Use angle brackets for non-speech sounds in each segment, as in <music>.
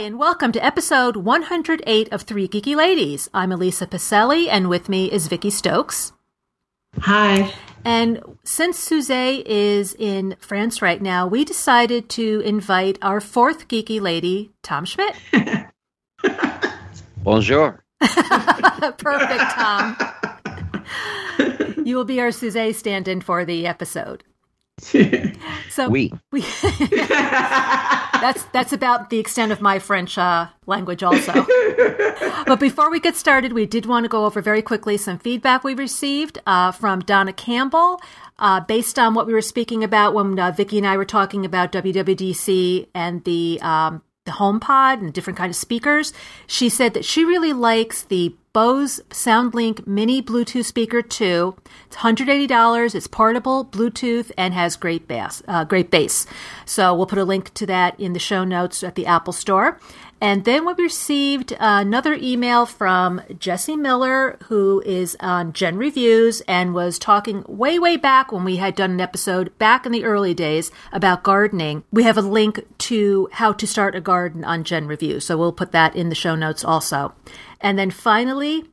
Hi, and welcome to episode 108 of Three Geeky Ladies. I'm Elisa Pacelli, and with me is Vicki Stokes. Hi. And since Suze is in France right now, we decided to invite our fourth geeky lady, Tom Schmidt. <laughs> Bonjour. <laughs> Perfect, Tom. you will be our Suze stand in for the episode. So Oui. <laughs> we that's that's about the extent of my French uh, language, also. but before we get started, we did want to go over very quickly some feedback we received uh, from Donna Campbell, uh, based on what we were speaking about when uh, Vicki and I were talking about WWDC and the um, the HomePod and different kind of speakers. She said that she really likes the Bose SoundLink Mini Bluetooth Speaker 2. It's $180. It's portable, Bluetooth, and has great bass, uh, great bass. So we'll put a link to that in the show notes at the Apple Store. And then we received another email from Jesse Miller, who is on Gen Reviews and was talking way, way back when we had done an episode back in the early days about gardening. We have a link to how to start a garden on Gen Reviews, so we'll put that in the show notes also. And then finally,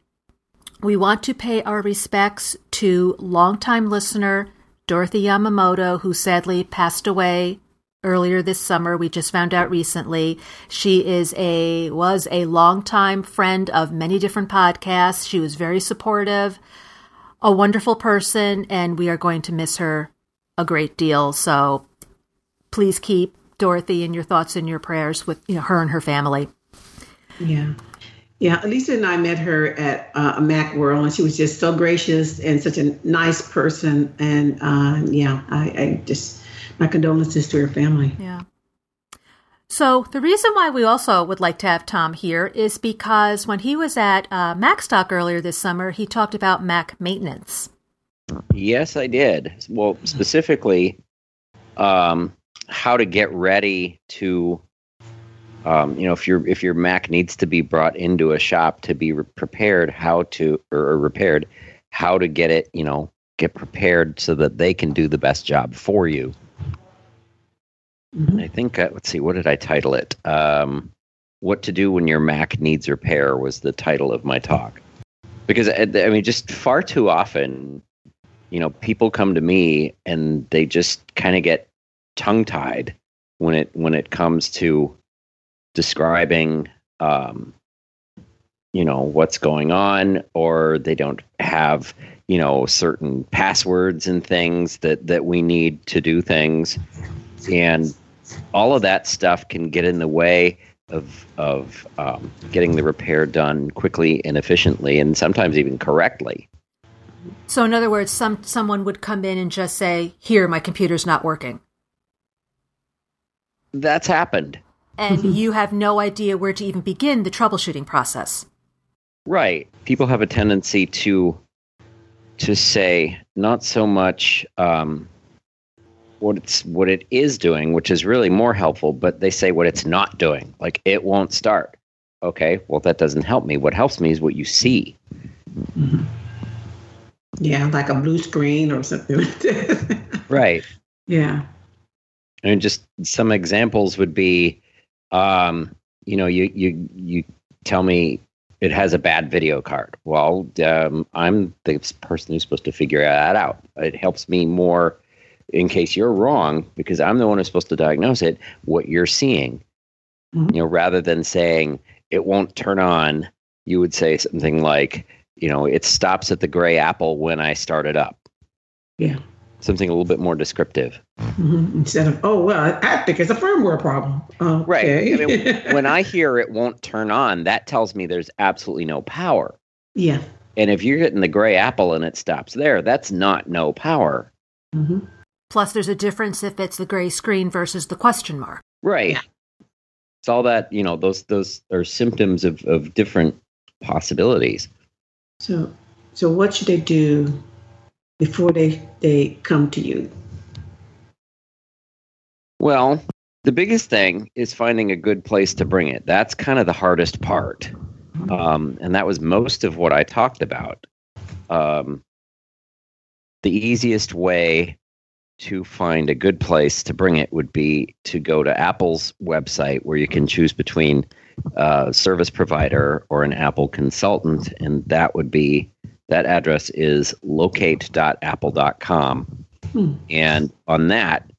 we want to pay our respects to longtime listener Dorothy Yamamoto, who sadly passed away earlier this summer. We just found out recently. She is a was a longtime friend of many different podcasts. She was very supportive, a wonderful person, and we are going to miss her a great deal. So please keep Dorothy in your thoughts and your prayers with you know her and her family. Yeah. Yeah. Lisa and I met her at uh, a Mac World, and she was just so gracious and such a nice person. And uh, yeah, I, I just, my condolences to her family. Yeah. So the reason why we also would like to have Tom here is because when he was at uh, MacStock earlier this summer, he talked about Mac maintenance. Yes, I did. Well, specifically, um, how to get ready to, um, you know, if your if your Mac needs to be brought into a shop to be re- prepared, how to or, or repaired, how to get it, you know, get prepared so that they can do the best job for you. And I think uh, let's see, what did I title it? Um, what to do when your Mac needs repair was the title of my talk. Because uh, I mean, just far too often, you know, people come to me and they just kind of get tongue tied when it when it comes to describing, um, you know, what's going on, or they don't have you know certain passwords and things that that we need to do things and all of that stuff can get in the way of of um, getting the repair done quickly and efficiently, and sometimes even correctly. So in other words, some someone would come in and just say, "Here, my computer's not working." That's happened, And <laughs> you have no idea where to even begin the troubleshooting process. right? People have a tendency to to say not so much um, what it's what it is doing, which is really more helpful, but they say what it's not doing, like it won't start. Okay, well that doesn't help me. What helps me is what you see. Yeah, like a blue screen or something. <laughs> Right. yeah. and just some examples would be um, you know you you you tell me it has a bad video card well um, i'm the person who's supposed to figure that out it helps me more in case you're wrong because i'm the one who's supposed to diagnose it what you're seeing Mhm. you know rather than saying it won't turn on you would say something like you know it stops at the gray apple when i start it up Yeah. something a little bit more descriptive Mhm. Instead of, oh, well, I think it's a firmware problem. Right. I mean, <laughs> when I hear it won't turn on, that tells me there's absolutely no power. yeah. And if you're hitting the gray apple and it stops there, that's not no power. hmm Plus, there's a difference if it's the gray screen versus the question mark. Right. It's all that, you know, those those are symptoms of, of different possibilities. So, So what should they do before they they come to you? Well, the biggest thing is finding a good place to bring it. That's kind of the hardest part. Um, and that was most of what I talked about. Um, the easiest way to find a good place to bring it would be to go to Apple's website where you can choose between a service provider or an Apple consultant. And that would be that address is locate.apple.com. Hmm. And on that,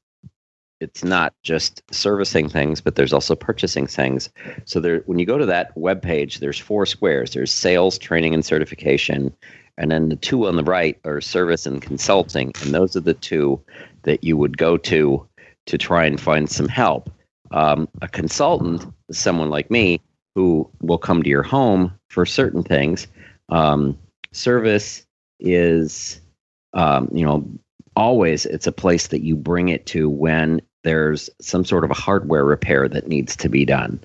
it's not just servicing things, but there's also purchasing things. So there, when you go to that web page, there's four squares. There's sales, training, and certification, and then the two on the right are service and consulting, and those are the two that you would go to to try and find some help. Um, a consultant someone like me who will come to your home for certain things. Um, service is, um, you know, always it's a place that you bring it to when there's some sort of a hardware repair that needs to be done.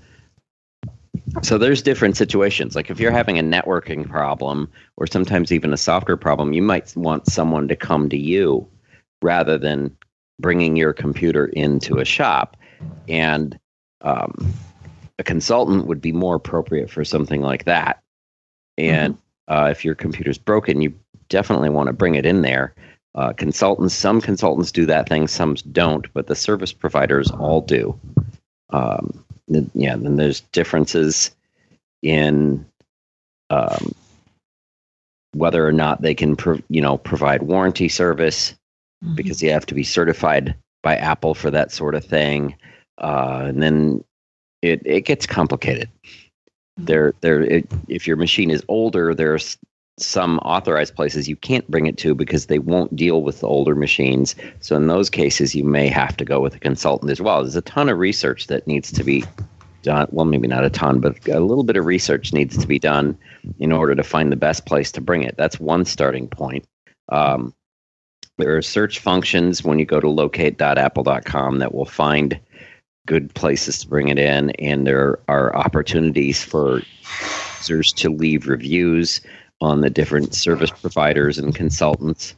So there's different situations. Like if you're having a networking problem or sometimes even a software problem, you might want someone to come to you rather than bringing your computer into a shop. And um, a consultant would be more appropriate for something like that. And mm-hmm. uh, if your computer's broken, you definitely want to bring it in there uh, consultants, some consultants do that thing, some don't, but the service providers all do. Um, yeah, then there's differences in um, whether or not they can, pro- you know, provide warranty service mm-hmm. because you have to be certified by Apple for that sort of thing, uh, and then it it gets complicated. Mm-hmm. There, there. It, if your machine is older, there's some authorized places you can't bring it to because they won't deal with the older machines. So in those cases, you may have to go with a consultant as well. There's a ton of research that needs to be done. Well, maybe not a ton, but a little bit of research needs to be done in order to find the best place to bring it. That's one starting point. Um, there are search functions when you go to locate.apple.com that will find good places to bring it in, and there are opportunities for users to leave reviews on the different service providers and consultants.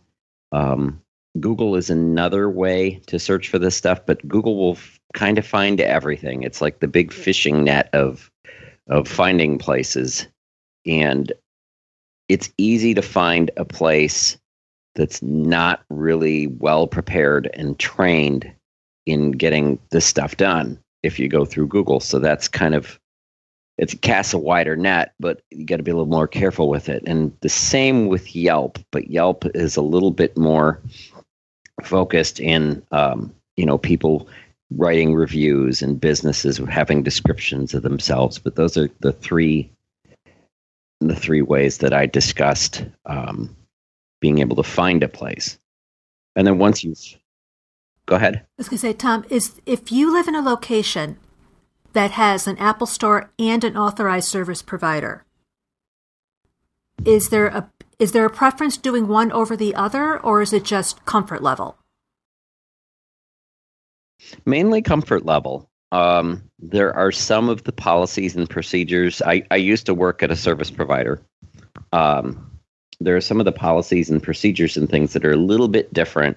Um, Google is another way to search for this stuff, but Google will f- kind of find everything. It's like the big fishing net of of finding places, and it's easy to find a place that's not really well prepared and trained in getting this stuff done if you go through Google. So that's kind of it casts a wider net, but you got to be a little more careful with it. And the same with Yelp, but Yelp is a little bit more focused in, um, you know, people writing reviews and businesses having descriptions of themselves. But those are the three, the three ways that I discussed um, being able to find a place. And then once you've, go ahead. I was going to say, Tom, is if you live in a location that has an Apple Store and an authorized service provider. Is there a is there a preference doing one over the other, or is it just comfort level? Mainly comfort level. Um, there are some of the policies and procedures. I, I used to work at a service provider. Um, there are some of the policies and procedures and things that are a little bit different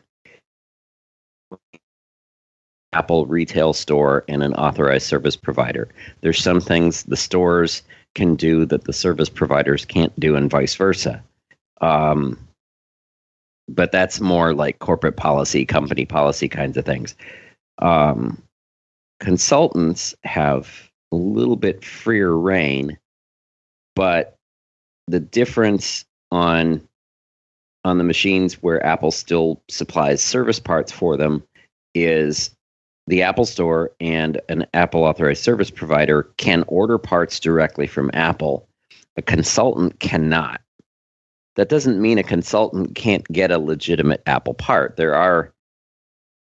Apple retail store and an authorized service provider. There's some things the stores can do that the service providers can't do, and vice versa. Um, but that's more like corporate policy, company policy kinds of things. Um, consultants have a little bit freer reign, but the difference on on the machines where Apple still supplies service parts for them is the Apple Store and an Apple authorized service provider can order parts directly from Apple. A consultant cannot. That doesn't mean a consultant can't get a legitimate Apple part. There are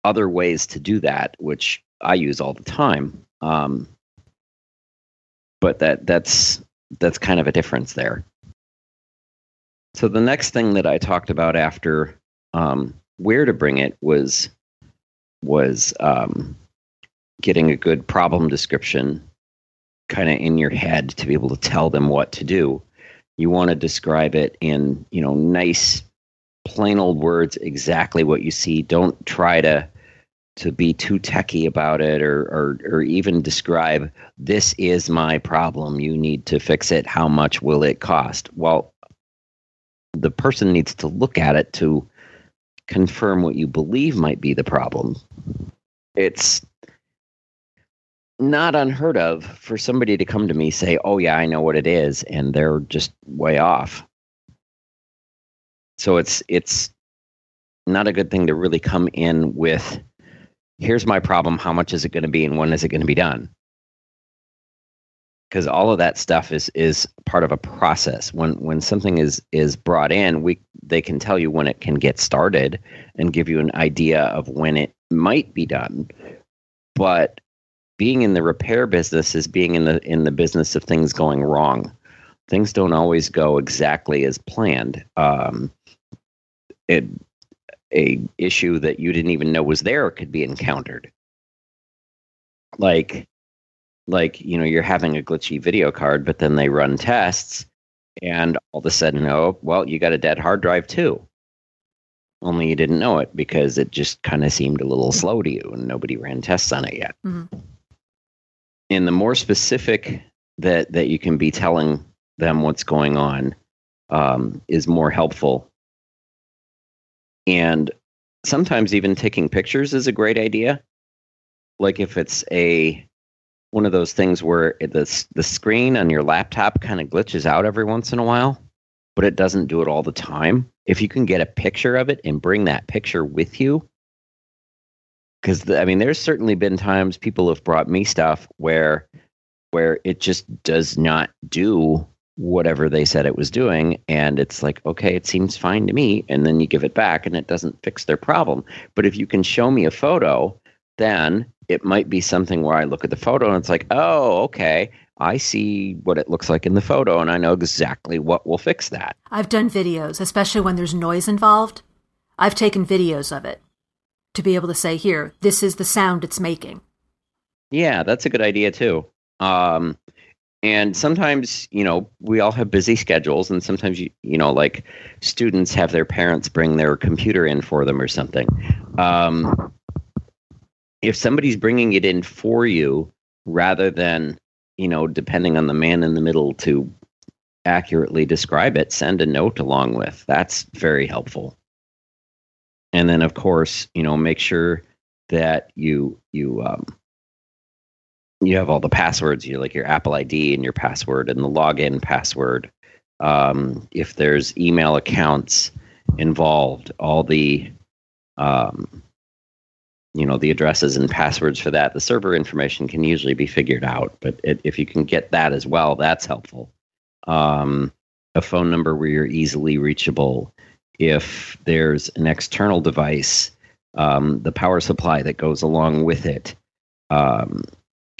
other ways to do that, which I use all the time. Um, but that that's that's kind of a difference there. So the next thing that I talked about after um, where to bring it was was um, getting a good problem description kind of in your head to be able to tell them what to do. You want to describe it in, you know, nice, plain old words, exactly what you see. Don't try to to be too techy about it or, or or even describe this is my problem. You need to fix it. How much will it cost? Well, the person needs to look at it to confirm what you believe might be the problem. It's not unheard of for somebody to come to me say, "Oh yeah, I know what it is," and they're just way off. So it's it's not a good thing to really come in with, "Here's my problem. How much is it going to be, and when is it going to be done?" Because all of that stuff is is part of a process. When when something is is brought in, we they can tell you when it can get started and give you an idea of when it might be done. But being in the repair business is being in the in the business of things going wrong. Things don't always go exactly as planned. Um, it, a issue that you didn't even know was there could be encountered. Like, like you know, you're having a glitchy video card, but then they run tests, and all of a sudden, oh, well, you got a dead hard drive too. Only you didn't know it because it just kind of seemed a little slow to you, and nobody ran tests on it yet. Mm-hmm in the more specific that that you can be telling them what's going on um, is more helpful. And sometimes even taking pictures is a great idea. Like if it's a one of those things where the the screen on your laptop kind of glitches out every once in a while, but it doesn't do it all the time. If you can get a picture of it and bring that picture with you, because I mean, there's certainly been times people have brought me stuff where where it just does not do whatever they said it was doing and it's like okay it seems fine to me and then you give it back and it doesn't fix their problem but if you can show me a photo then it might be something where i look at the photo and it's like oh okay i see what it looks like in the photo and i know exactly what will fix that i've done videos especially when there's noise involved i've taken videos of it to be able to say, here, this is the sound it's making. Yeah, that's a good idea too. Um, and sometimes, you know, we all have busy schedules, and sometimes, you, you know, like students have their parents bring their computer in for them or something. Um, if somebody's bringing it in for you rather than, you know, depending on the man in the middle to accurately describe it, send a note along with. That's very helpful and then of course you know make sure that you you um, you have all the passwords you like your apple id and your password and the login password um, if there's email accounts involved all the um, you know the addresses and passwords for that the server information can usually be figured out but it, if you can get that as well that's helpful. Um, a phone number where you're easily reachable. If there's an external device, um, the power supply that goes along with it, um,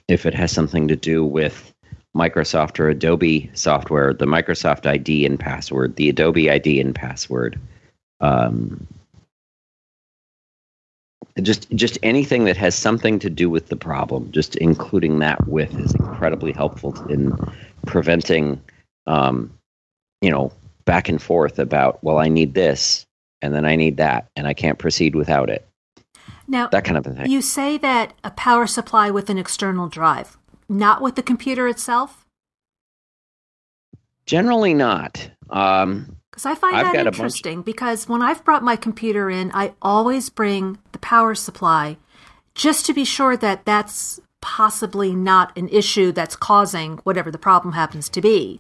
if it has something to do with Microsoft or Adobe software, the Microsoft ID and password, the Adobe ID and password, um, just just anything that has something to do with the problem, just including that with is incredibly helpful in preventing, um, you know, back and forth about, well, I need this and then I need that and I can't proceed without it. Now, that kind of thing. You say that a power supply with an external drive, not with the computer itself? Generally not. Um, because I find I've that interesting because when I've brought my computer in, I always bring the power supply just to be sure that that's possibly not an issue that's causing whatever the problem happens to be.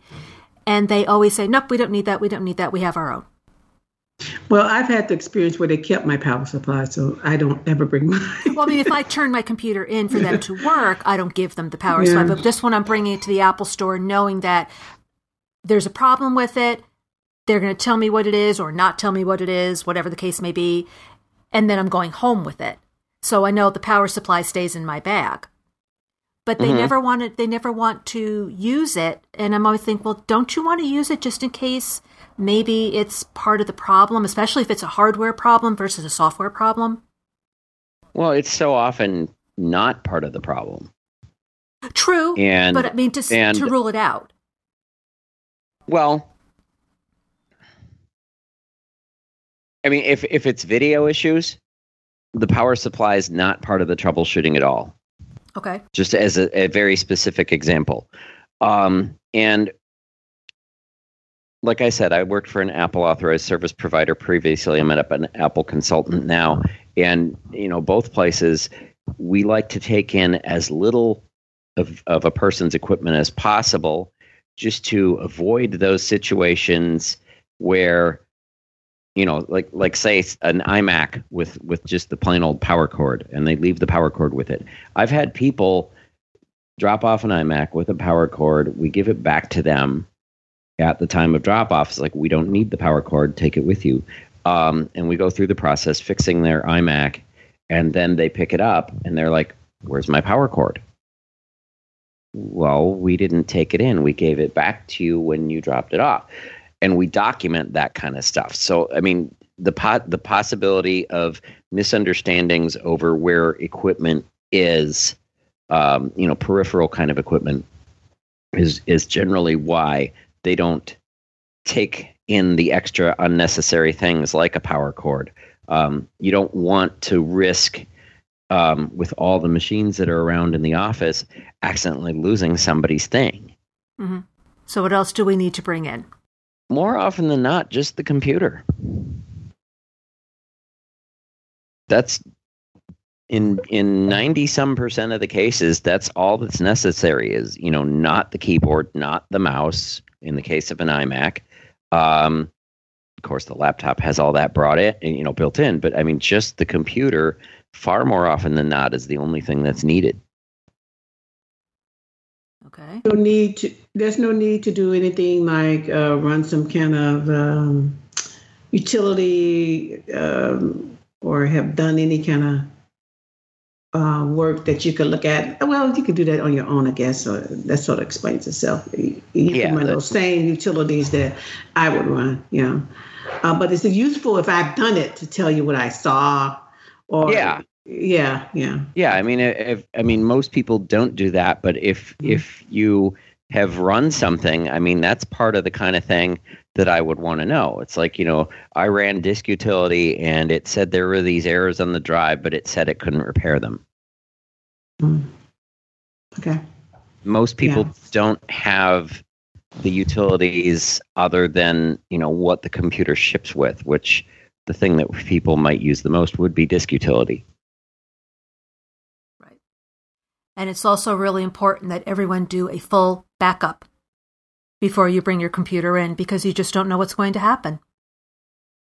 And they always say, nope, we don't need that. We don't need that. We have our own. Well, I've had the experience where they kept my power supply, so I don't ever bring <laughs> mine. well, I mean, if I turn my computer in for them to <laughs> work, I don't give them the power yeah. supply. But just when I'm bringing it to the Apple store, knowing that there's a problem with it, they're going to tell me what it is or not tell me what it is, whatever the case may be, and then I'm going home with it. So I know the power supply stays in my bag but they mm-hmm. never wanted they never want to use it and i'm always think well don't you want to use it just in case maybe it's part of the problem especially if it's a hardware problem versus a software problem well it's so often not part of the problem true and but i mean to, and, to rule it out well I mean, if if it's video issues, the power supply is not part of the troubleshooting at all. Okay. Just as a, a very specific example, um, and like I said, I worked for an Apple authorized service provider previously. I'm at an Apple consultant now, and you know, both places we like to take in as little of, of a person's equipment as possible, just to avoid those situations where you know, like like say an iMac with with just the plain old power cord, and they leave the power cord with it. I've had people drop off an iMac with a power cord. We give it back to them at the time of drop off. It's like we don't need the power cord. Take it with you. Um, and we go through the process fixing their iMac, and then they pick it up and they're like, "Where's my power cord?" Well, we didn't take it in. We gave it back to you when you dropped it off and we document that kind of stuff. So, I mean, the pot, the possibility of misunderstandings over where equipment is, um, you know, peripheral kind of equipment, is is generally why they don't take in the extra unnecessary things like a power cord. Um, you don't want to risk um, with all the machines that are around in the office accidentally losing somebody's thing. Mm-hmm. So, what else do we need to bring in? More often than not just the computer. That's in in 90 some percent of the cases that's all that's necessary is you know not the keyboard not the mouse in the case of an imac. Um, of course the laptop has all that brought in you know built in but i mean just the computer far more often than not is the only thing that's needed Okay. No need to. There's no need to do anything like uh, run some kind of um, utility um, or have done any kind of uh, work that you could look at. Well, you could do that on your own, I guess. So that sort of explains itself. You, you Yeah, can run those same utilities that I would run. Yeah, uh, but it's useful if I've done it to tell you what I saw. Or Yeah. Yeah, yeah. Yeah, I mean, if I mean, most people don't do that, but if Mhm. if you have run something, I mean, that's part of the kind of thing that I would want to know. It's like you know, I ran disk utility, and it said there were these errors on the drive, but it said it couldn't repair them. Mm. Okay. Most people Yeah. don't have the utilities other than you know what the computer ships with, which the thing that people might use the most would be disk utility. And it's also really important that everyone do a full backup before you bring your computer in because you just don't know what's going to happen.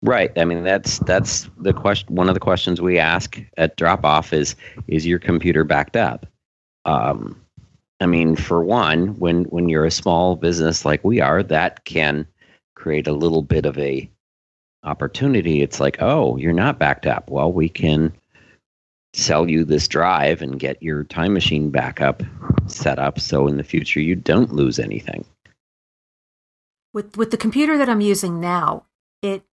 Right. I mean, that's that's the question. One of the questions we ask at drop off is, is your computer backed up? Um, I mean, for one, when when you're a small business like we are, that can create a little bit of a opportunity. It's like, oh, you're not backed up. Well, we can sell you this drive and get your time machine backup set up, so in the future you don't lose anything. With with the computer that I'm using now, it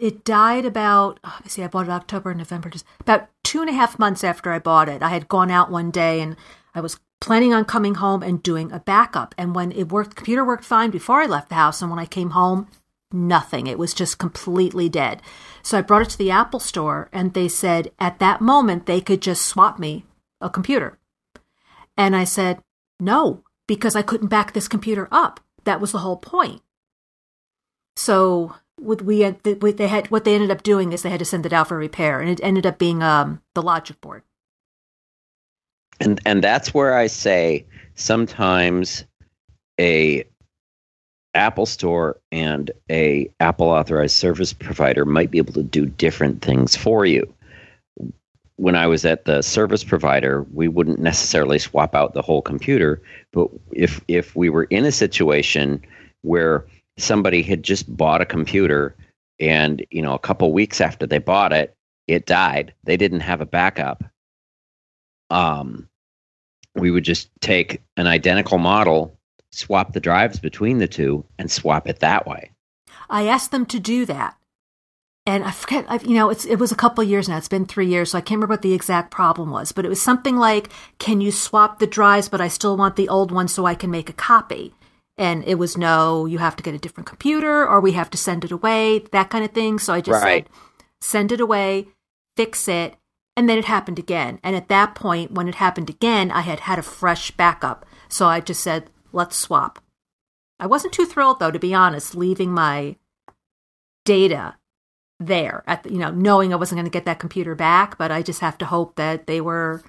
it died about oh, see, I bought it October, November, just about two and a half months after I bought it. I had gone out one day and I was planning on coming home and doing a backup. And when it worked, computer worked fine before I left the house, and when I came home, nothing. It was just completely dead. So I brought it to the Apple store, and they said at that moment they could just swap me a computer. And I said, no, because I couldn't back this computer up. That was the whole point. So we had, they had what they ended up doing is they had to send it out for repair, and it ended up being um, the logic board. and and that's where I say sometimes a Apple Store and a Apple authorized service provider might be able to do different things for you. When I was at the service provider, we wouldn't necessarily swap out the whole computer, but if if we were in a situation where somebody had just bought a computer and you know a couple weeks after they bought it, it died. They didn't have a backup um, we would just take an identical model, swap the drives between the two, and swap it that way. I asked them to do that. And I forget, I've, you know, it's, it was a couple of years now. It's been three years, so I can't remember what the exact problem was. But it was something like, can you swap the drives, but I still want the old one so I can make a copy? And it was no, you have to get a different computer or we have to send it away, that kind of thing. So I just Right. said, send it away, fix it. And then it happened again. And at that point, when it happened again, I had had a fresh backup. So I just said, let's swap. I wasn't too thrilled, though, to be honest, leaving my data there at the, you know knowing I wasn't going to get that computer back, but I just have to hope that they were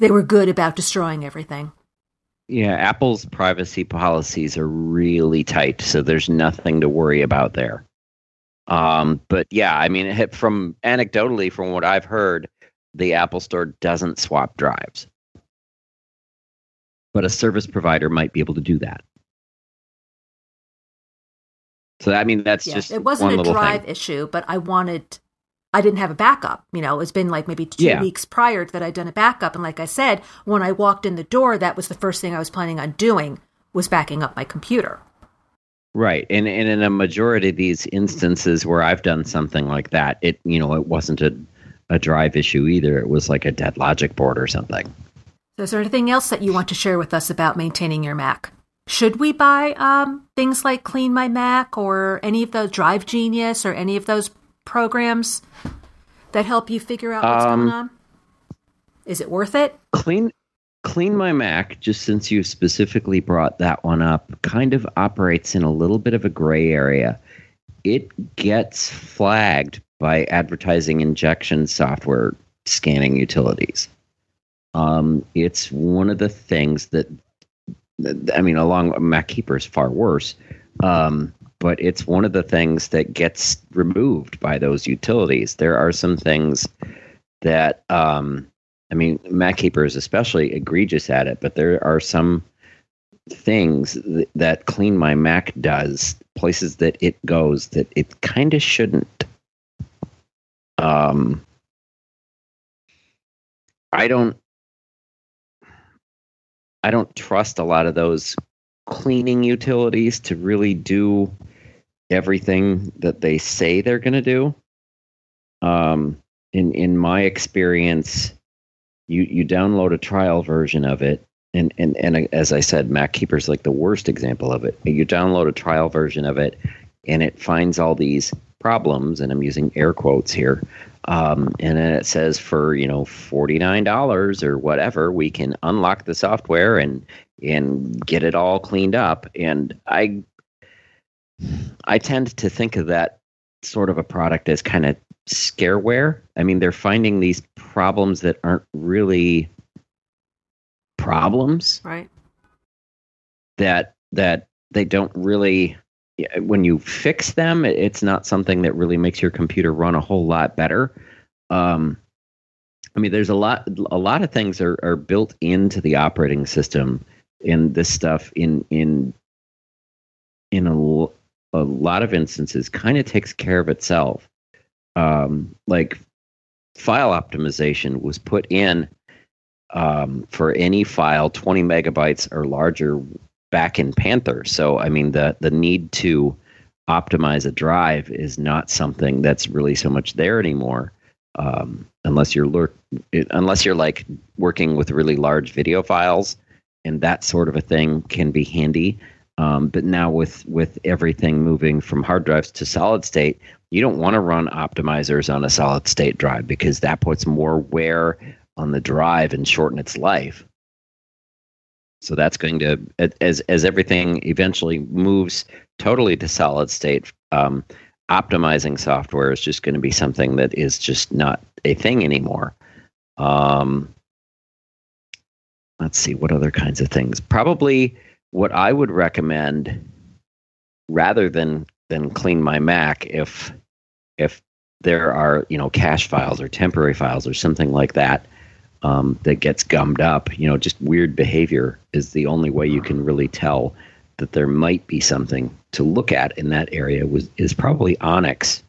they were good about destroying everything. Yeah, Apple's privacy policies are really tight, so there's nothing to worry about there. Um, but yeah, I mean, from anecdotally, from what I've heard, the Apple Store doesn't swap drives, but a service provider might be able to do that. So I mean, that's Yeah, just it wasn't one a drive thing. issue, but I wanted I didn't have a backup. You know, it's been like maybe two Yeah. weeks prior that I'd done a backup, and like I said, when I walked in the door, that was the first thing I was planning on doing was backing up my computer. Right, and and in a majority of these instances where I've done something like that, it you know it wasn't a a drive issue either. It was like a dead logic board or something. So is there anything else that you want to share with us about maintaining your Mac? Should we buy um, things like Clean My Mac or any of those Drive Genius or any of those programs that help you figure out what's Um, going on? Is it worth it? Clean Clean My Mac, just since you specifically brought that one up, kind of operates in a little bit of a gray area. It gets flagged by advertising injection software scanning utilities. Um, it's one of the things that, I mean, along MacKeeper is far worse, um, but it's one of the things that gets removed by those utilities. There are some things that um, I mean, MacKeeper is especially egregious at it, but there are some things th- that Clean My Mac does, places that it goes that it kind of shouldn't. Um, I don't. I don't trust a lot of those cleaning utilities to really do everything that they say they're going to do. Um, in in my experience, you you download a trial version of it and and and as i said mackeeper's like the worst example of it you download a trial version of it and it finds all these problems and i'm using air quotes here um, and then it says for you know $49 or whatever we can unlock the software and and get it all cleaned up and i i tend to think of that sort of a product as kind of scareware. I mean, they're finding these problems that aren't really problems Right. that that they don't really when you fix them it's not something that really makes your computer run a whole lot better. Um i mean there's a lot a lot of things are, are built into the operating system and this stuff in in in a, a lot of instances kind of takes care of itself. Um like file optimization was put in um, for any file 20 megabytes or larger back in Panther. So, I mean, the, the need to optimize a drive is not something that's really so much there anymore. Um, unless you're unless you're like working with really large video files, and that sort of a thing can be handy. Um, but now with with everything moving from hard drives to solid state, you don't want to run optimizers on a solid state drive because that puts more wear on the drive and shorten its life. So that's going to as as everything eventually moves totally to solid state. Um, optimizing software is just going to be something that is just not a thing anymore. Um, let's see what other kinds of things. Probably what I would recommend, rather than than clean my Mac, if if there are you know cache files or temporary files or something like that um, that gets gummed up, you know, just weird behavior is the only way you can really tell that there might be something to look at in that area. Was is probably Onyx.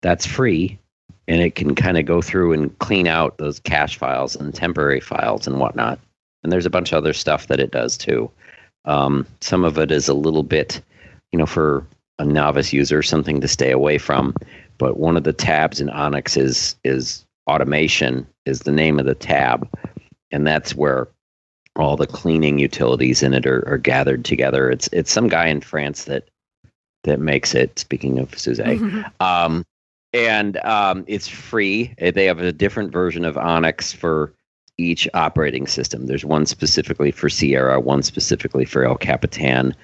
That's free, and it can kind of go through and clean out those cache files and temporary files and whatnot. And there's a bunch of other stuff that it does too. Um, some of it is a little bit, you know, for a novice user, something to stay away from. But one of the tabs in Onyx is is automation is the name of the tab, and that's where all the cleaning utilities in it are, are gathered together. It's it's some guy in France that that makes it. Speaking of Suze, <laughs> um, and um, it's free. Uh, they have a different version of Onyx for each operating system. There's one specifically for Sierra, one specifically for El Capitan,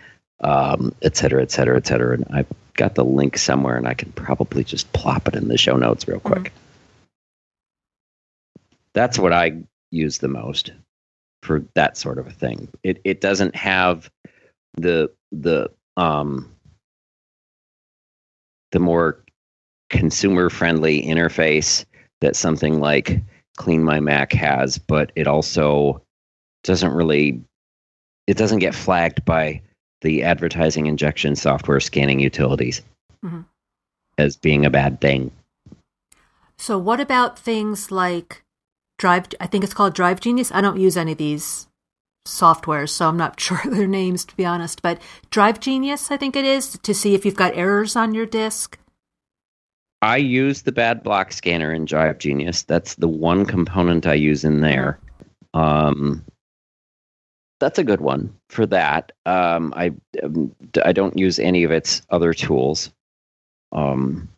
um, et cetera, et cetera, et cetera. And I've got the link somewhere, and I can probably just plop it in the show notes real quick. Mm-hmm. That's what I use the most for that sort of a thing. It it doesn't have the the um the more consumer friendly interface that something like Clean My Mac has, but it also doesn't really it doesn't get flagged by the advertising injection software scanning utilities mm-hmm. as being a bad thing. So what about things like Drive, I think it's called Drive Genius. I don't use any of these softwares, so I'm not <laughs> sure their names to be honest. But Drive Genius, I think it is, to see if you've got errors on your disk. I use the bad block scanner in Drive Genius. That's the one component I use in there. Um, that's a good one for that. Um, I um, I don't use any of its other tools. Um,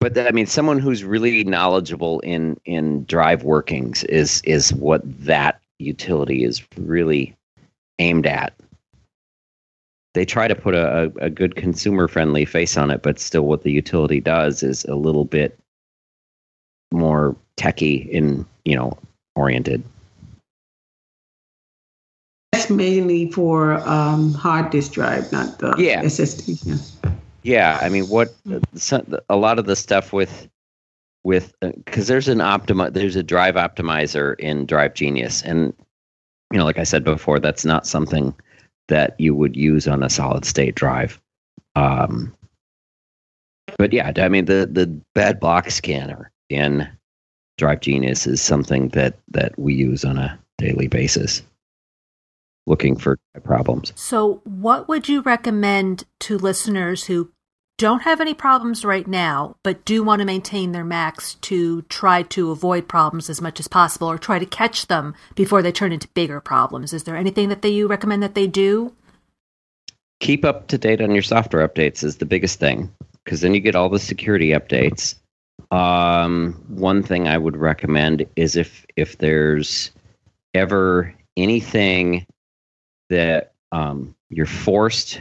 but I mean, someone who's really knowledgeable in in drive workings is is what that utility is really aimed at. They try to put a, a good consumer friendly face on it, but still, what the utility does is a little bit more techy in you know oriented. That's mainly for um, hard disk drive, not the yeah. SSD. Yeah. Yeah, I mean, what a lot of the stuff with with because uh, there's an optimi- there's a drive optimizer in Drive Genius, and you know, like I said before, that's not something that you would use on a solid state drive. Um, but yeah, I mean, the the bad block scanner in Drive Genius is something that that we use on a daily basis looking for problems. So, what would you recommend to listeners who don't have any problems right now, but do want to maintain their Macs to try to avoid problems as much as possible or try to catch them before they turn into bigger problems. Is there anything that they, you recommend that they do? Keep up to date on your software updates is the biggest thing because then you get all the security updates. Um, one thing I would recommend is if if there's ever anything that um, you're forced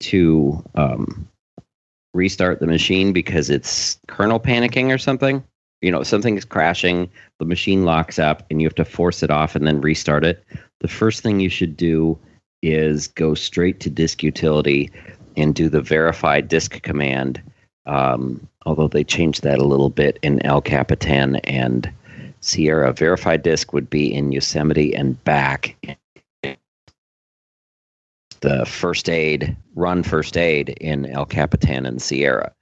to um, restart the machine because it's kernel panicking or something. You know, something is crashing, the machine locks up, and you have to force it off and then restart it. The first thing you should do is go straight to disk utility and do the verify disk command. Um, although they changed that a little bit in El Capitan and Sierra. Verify disk would be in Yosemite and back the first aid, run first aid in El Capitan and Sierra.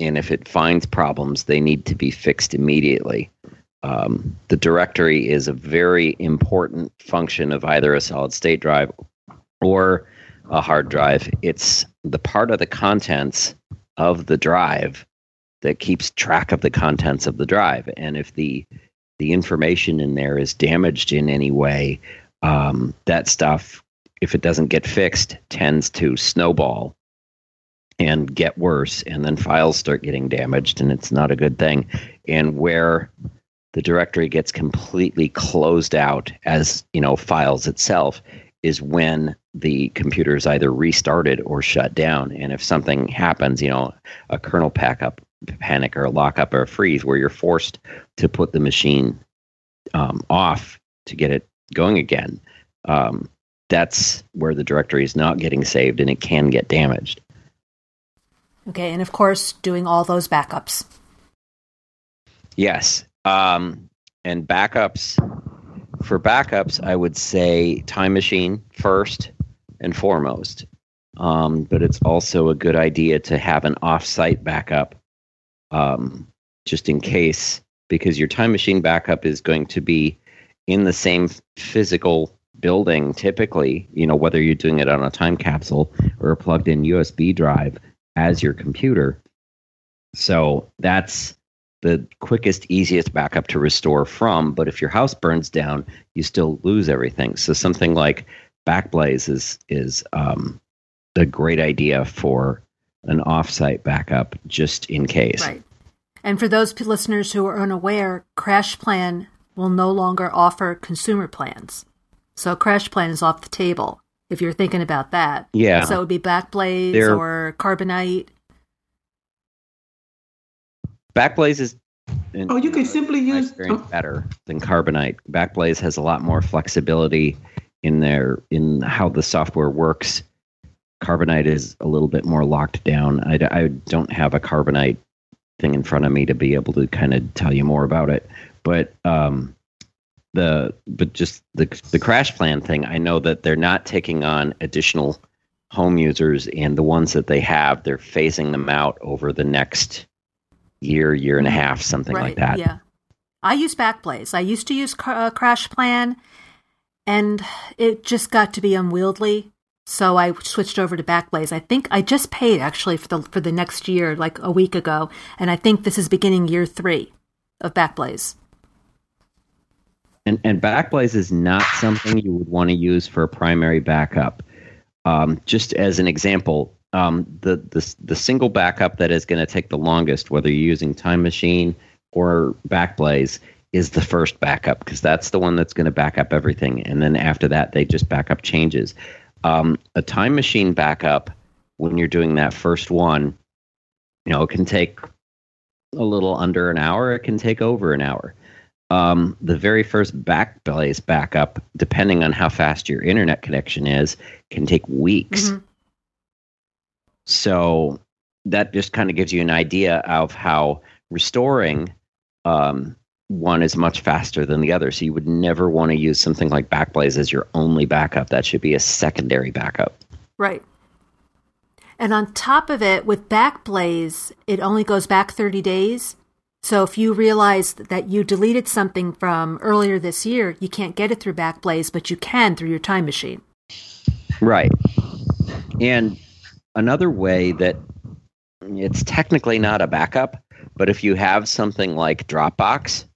And if it finds problems, they need to be fixed immediately. Um, the directory is a very important function of either a solid state drive or a hard drive. It's the part of the contents of the drive that keeps track of the contents of the drive. And if the the information in there is damaged in any way, um, that stuff if it doesn't get fixed, tends to snowball and get worse, and then files start getting damaged, and it's not a good thing. And where the directory gets completely closed out as you know files itself is when the computer is either restarted or shut down. And if something happens, you know, a kernel packup, panic, or a lockup or a freeze, where you're forced to put the machine um, off to get it going again, um, that's where the directory is not getting saved and it can get damaged. Okay, and of course, doing all those backups. Yes. Um, and backups, for backups, I would say Time Machine first and foremost. Um, but it's also a good idea to have an off-site backup um, just in case, because your Time Machine backup is going to be in the same physical building typically, you know, whether you're doing it on a time capsule or a plugged in USB drive as your computer. So that's the quickest, easiest backup to restore from. But if your house burns down, you still lose everything. So something like Backblaze is is um, a great idea for an offsite backup just in case. Right. And for those listeners who are unaware, CrashPlan will no longer offer consumer plans. So CrashPlan is off the table if you're thinking about that. Yeah. So it would be Backblaze They're, or Carbonite. Backblaze is. In, oh, you can simply use oh. better than Carbonite. Backblaze has a lot more flexibility in their in how the software works. Carbonite is a little bit more locked down. I, I don't have a Carbonite thing in front of me to be able to kind of tell you more about it, but um, the but just the the CrashPlan thing, I know that they're not taking on additional home users, and the ones that they have, they're phasing them out over the next year, year and a half, something right, like that. Yeah. I use Backblaze. I used to use uh, CrashPlan, and it just got to be unwieldy. So I switched over to Backblaze. I think I just paid actually for the for the next year, like a week ago, and I think this is beginning year three of Backblaze. And and Backblaze is not something you would want to use for a primary backup. Um, just as an example, um, the, the the single backup that is going to take the longest, whether you're using Time Machine or Backblaze, is the first backup because that's the one that's going to back up everything, and then after that, they just back up changes. Um, a Time Machine backup, when you're doing that first one, you know, it can take a little under an hour. It can take over an hour. Um, the very first Backblaze backup, depending on how fast your internet connection is, can take weeks. Mm-hmm. So that just kind of gives you an idea of how restoring um, one is much faster than the other. So you would never want to use something like Backblaze as your only backup. That should be a secondary backup. Right. And on top of it, with Backblaze, it only goes back 30 days. So if you realize that you deleted something from earlier this year, you can't get it through Backblaze, but you can through your Time Machine. Right. And another way that it's technically not a backup, but if you have something like Dropbox,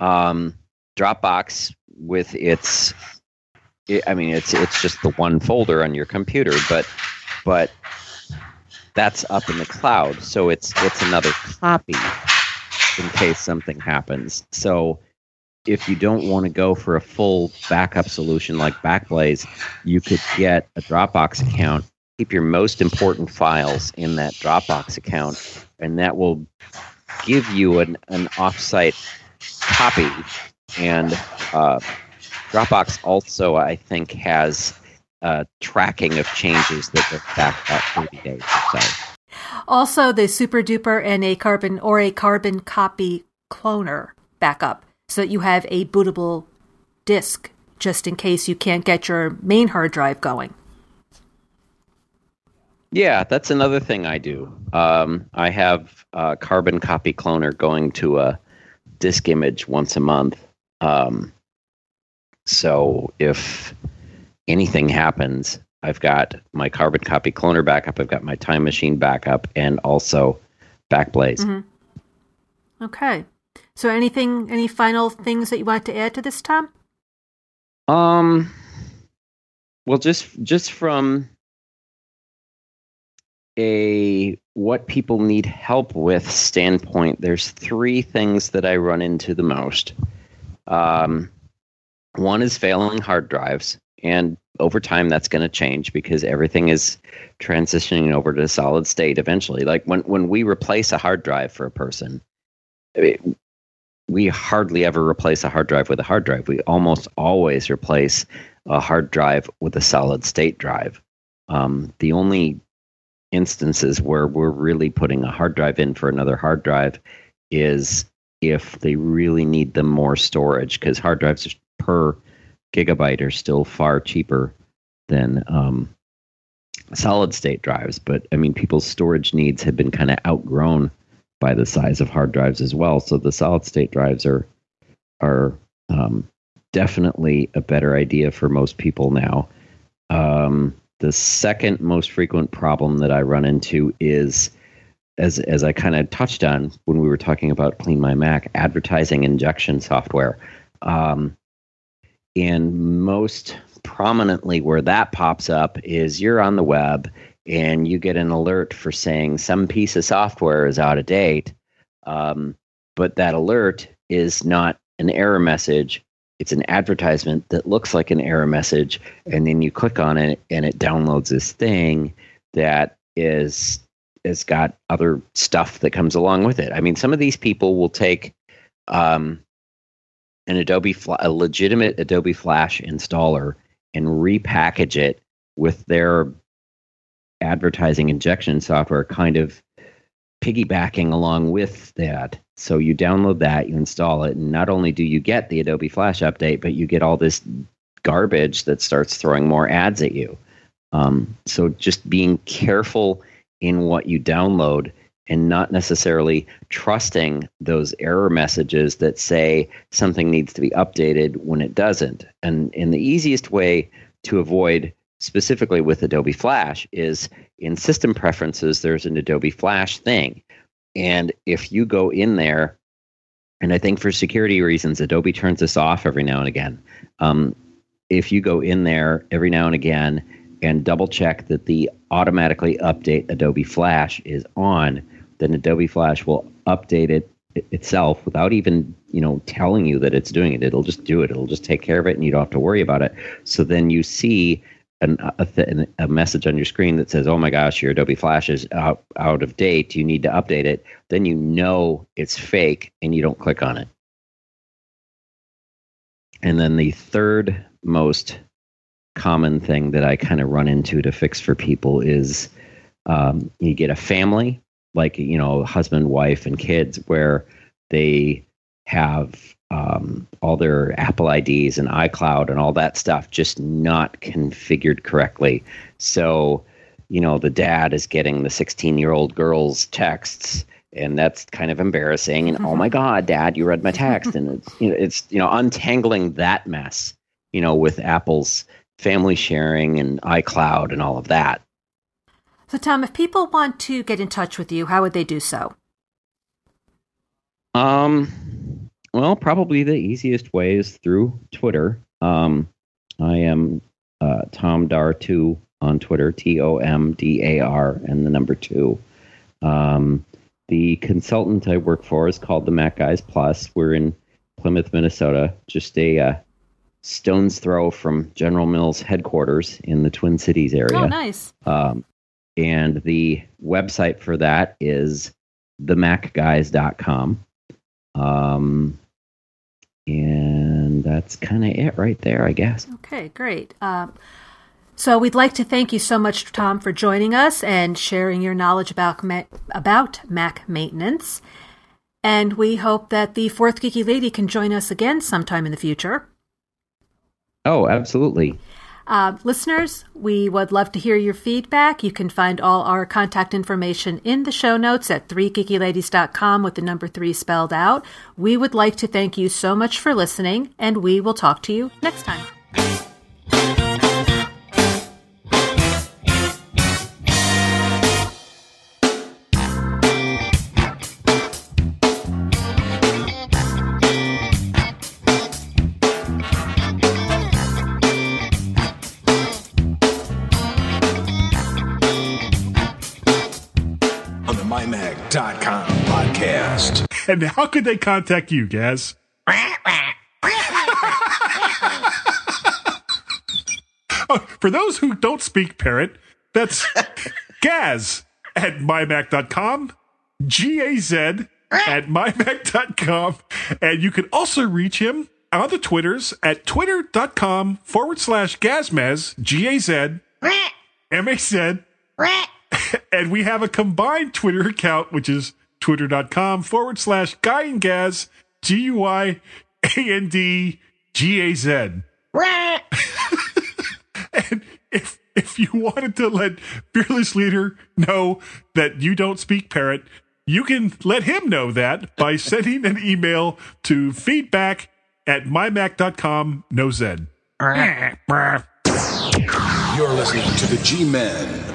um, Dropbox with its, I mean, it's it's just the one folder on your computer, but but that's up in the cloud, so it's it's another copy in case something happens. So if you don't want to go for a full backup solution like Backblaze, you could get a Dropbox account keep your most important files in that Dropbox account, and that will give you an, an offsite copy. And uh, Dropbox also, I think, has uh, tracking of changes that go back about 30 days or so. Also, the SuperDuper and a carbon or a Carbon Copy Cloner backup so that you have a bootable disk just in case you can't get your main hard drive going. Yeah, that's another thing I do. Um, I have a Carbon Copy Cloner going to a disk image once a month. Um, so if anything happens, I've got my Carbon Copy Cloner backup, I've got my Time Machine backup, and also Backblaze. Mm-hmm. Okay. So anything, any final things that you want to add to this, Tom? Um. Well, just just from a what people need help with standpoint, there's three things that I run into the most. Um, one is failing hard drives, and over time that's going to change because everything is transitioning over to solid state eventually. Like when when we replace a hard drive for a person, it, we hardly ever replace a hard drive with a hard drive. We almost always replace a hard drive with a solid state drive. Um, the only instances where we're really putting a hard drive in for another hard drive is if they really need them more storage because hard drives are per gigabyte are still far cheaper than um, solid state drives. But I mean, people's storage needs have been kind of outgrown by the size of hard drives as well. So the solid state drives are are um, definitely a better idea for most people now. Um, the second most frequent problem that I run into is as as I kind of touched on when we were talking about CleanMyMac, advertising injection software. Um, and most prominently, where that pops up is you're on the web and you get an alert for saying some piece of software is out of date. Um, but that alert is not an error message. It's an advertisement that looks like an error message. And then you click on it and it downloads this thing that is has got other stuff that comes along with it. I mean, some of these people will take um, an Adobe, a legitimate Adobe Flash installer, and repackage it with their advertising injection software, kind of piggybacking along with that. So you download that, you install it, and not only do you get the Adobe Flash update, but you get all this garbage that starts throwing more ads at you. Um, so just being careful in what you download and not necessarily trusting those error messages that say something needs to be updated when it doesn't. And in the easiest way to avoid specifically with Adobe Flash is in system preferences there's an Adobe Flash thing. And if you go in there and I think for security reasons Adobe turns this off every now and again. Um, if you go in there every now and again and double check that the automatically update Adobe Flash is on, then Adobe Flash will update it itself without even you know telling you that it's doing it. It'll just do it. It'll just take care of it and you don't have to worry about it. So then you see an, a, th- a message on your screen that says oh my gosh your Adobe Flash is out, out of date. You need to update it. Then you know it's fake and you don't click on it. And then the third most common thing that I kind of run into to fix for people is um, you get a family, like, you know, husband, wife, and kids, where they have um, all their Apple IDs and iCloud and all that stuff just not configured correctly. So, you know, the dad is getting the 16 year old girl's texts. And that's kind of embarrassing. And oh my <laughs> God, Dad, you read my text, and it's you know it's you know untangling that mess, you know, with Apple's family sharing and iCloud and all of that. So, Tom, if people want to get in touch with you, how would they do so? Um, well, probably the easiest way is through Twitter. Um, I am uh, Tom Dar two on Twitter, T O M D A R, and the number two. Um, the consultant I work for is called the Mac Guys Plus. We're in Plymouth, Minnesota, just a uh, stone's throw from General Mills headquarters in the Twin Cities area. Oh, nice. Um, and the website for that is themacguys.com. Um, and that's kind of it right there, I guess. Okay, great. Um, so we'd like to thank you so much, Tom, for joining us and sharing your knowledge about about Mac maintenance. And we hope that the fourth geeky lady can join us again sometime in the future. Oh, absolutely. Uh, listeners, we would love to hear your feedback. You can find all our contact information in the show notes at 3geekyladies.com with the number 3 spelled out. We would like to thank you so much for listening, and we will talk to you next time. And how could they contact you, Gaz? oh, for those who don't speak parrot, that's Gaz at mymac.com, G A Z at mymac.com. And you can also reach him on the Twitters at twitter.com forward slash Gazmaz, G A Z M A Z. <laughs> And we have a combined Twitter account, which is twitter.com forward slash Guy and Gaz, G U I A N D G A Z. <laughs> and if if you wanted to let Fearless Leader know that you don't speak parrot, you can let him know that by <laughs> sending an email to feedback at mymac.com, no Z. You're listening to the G Men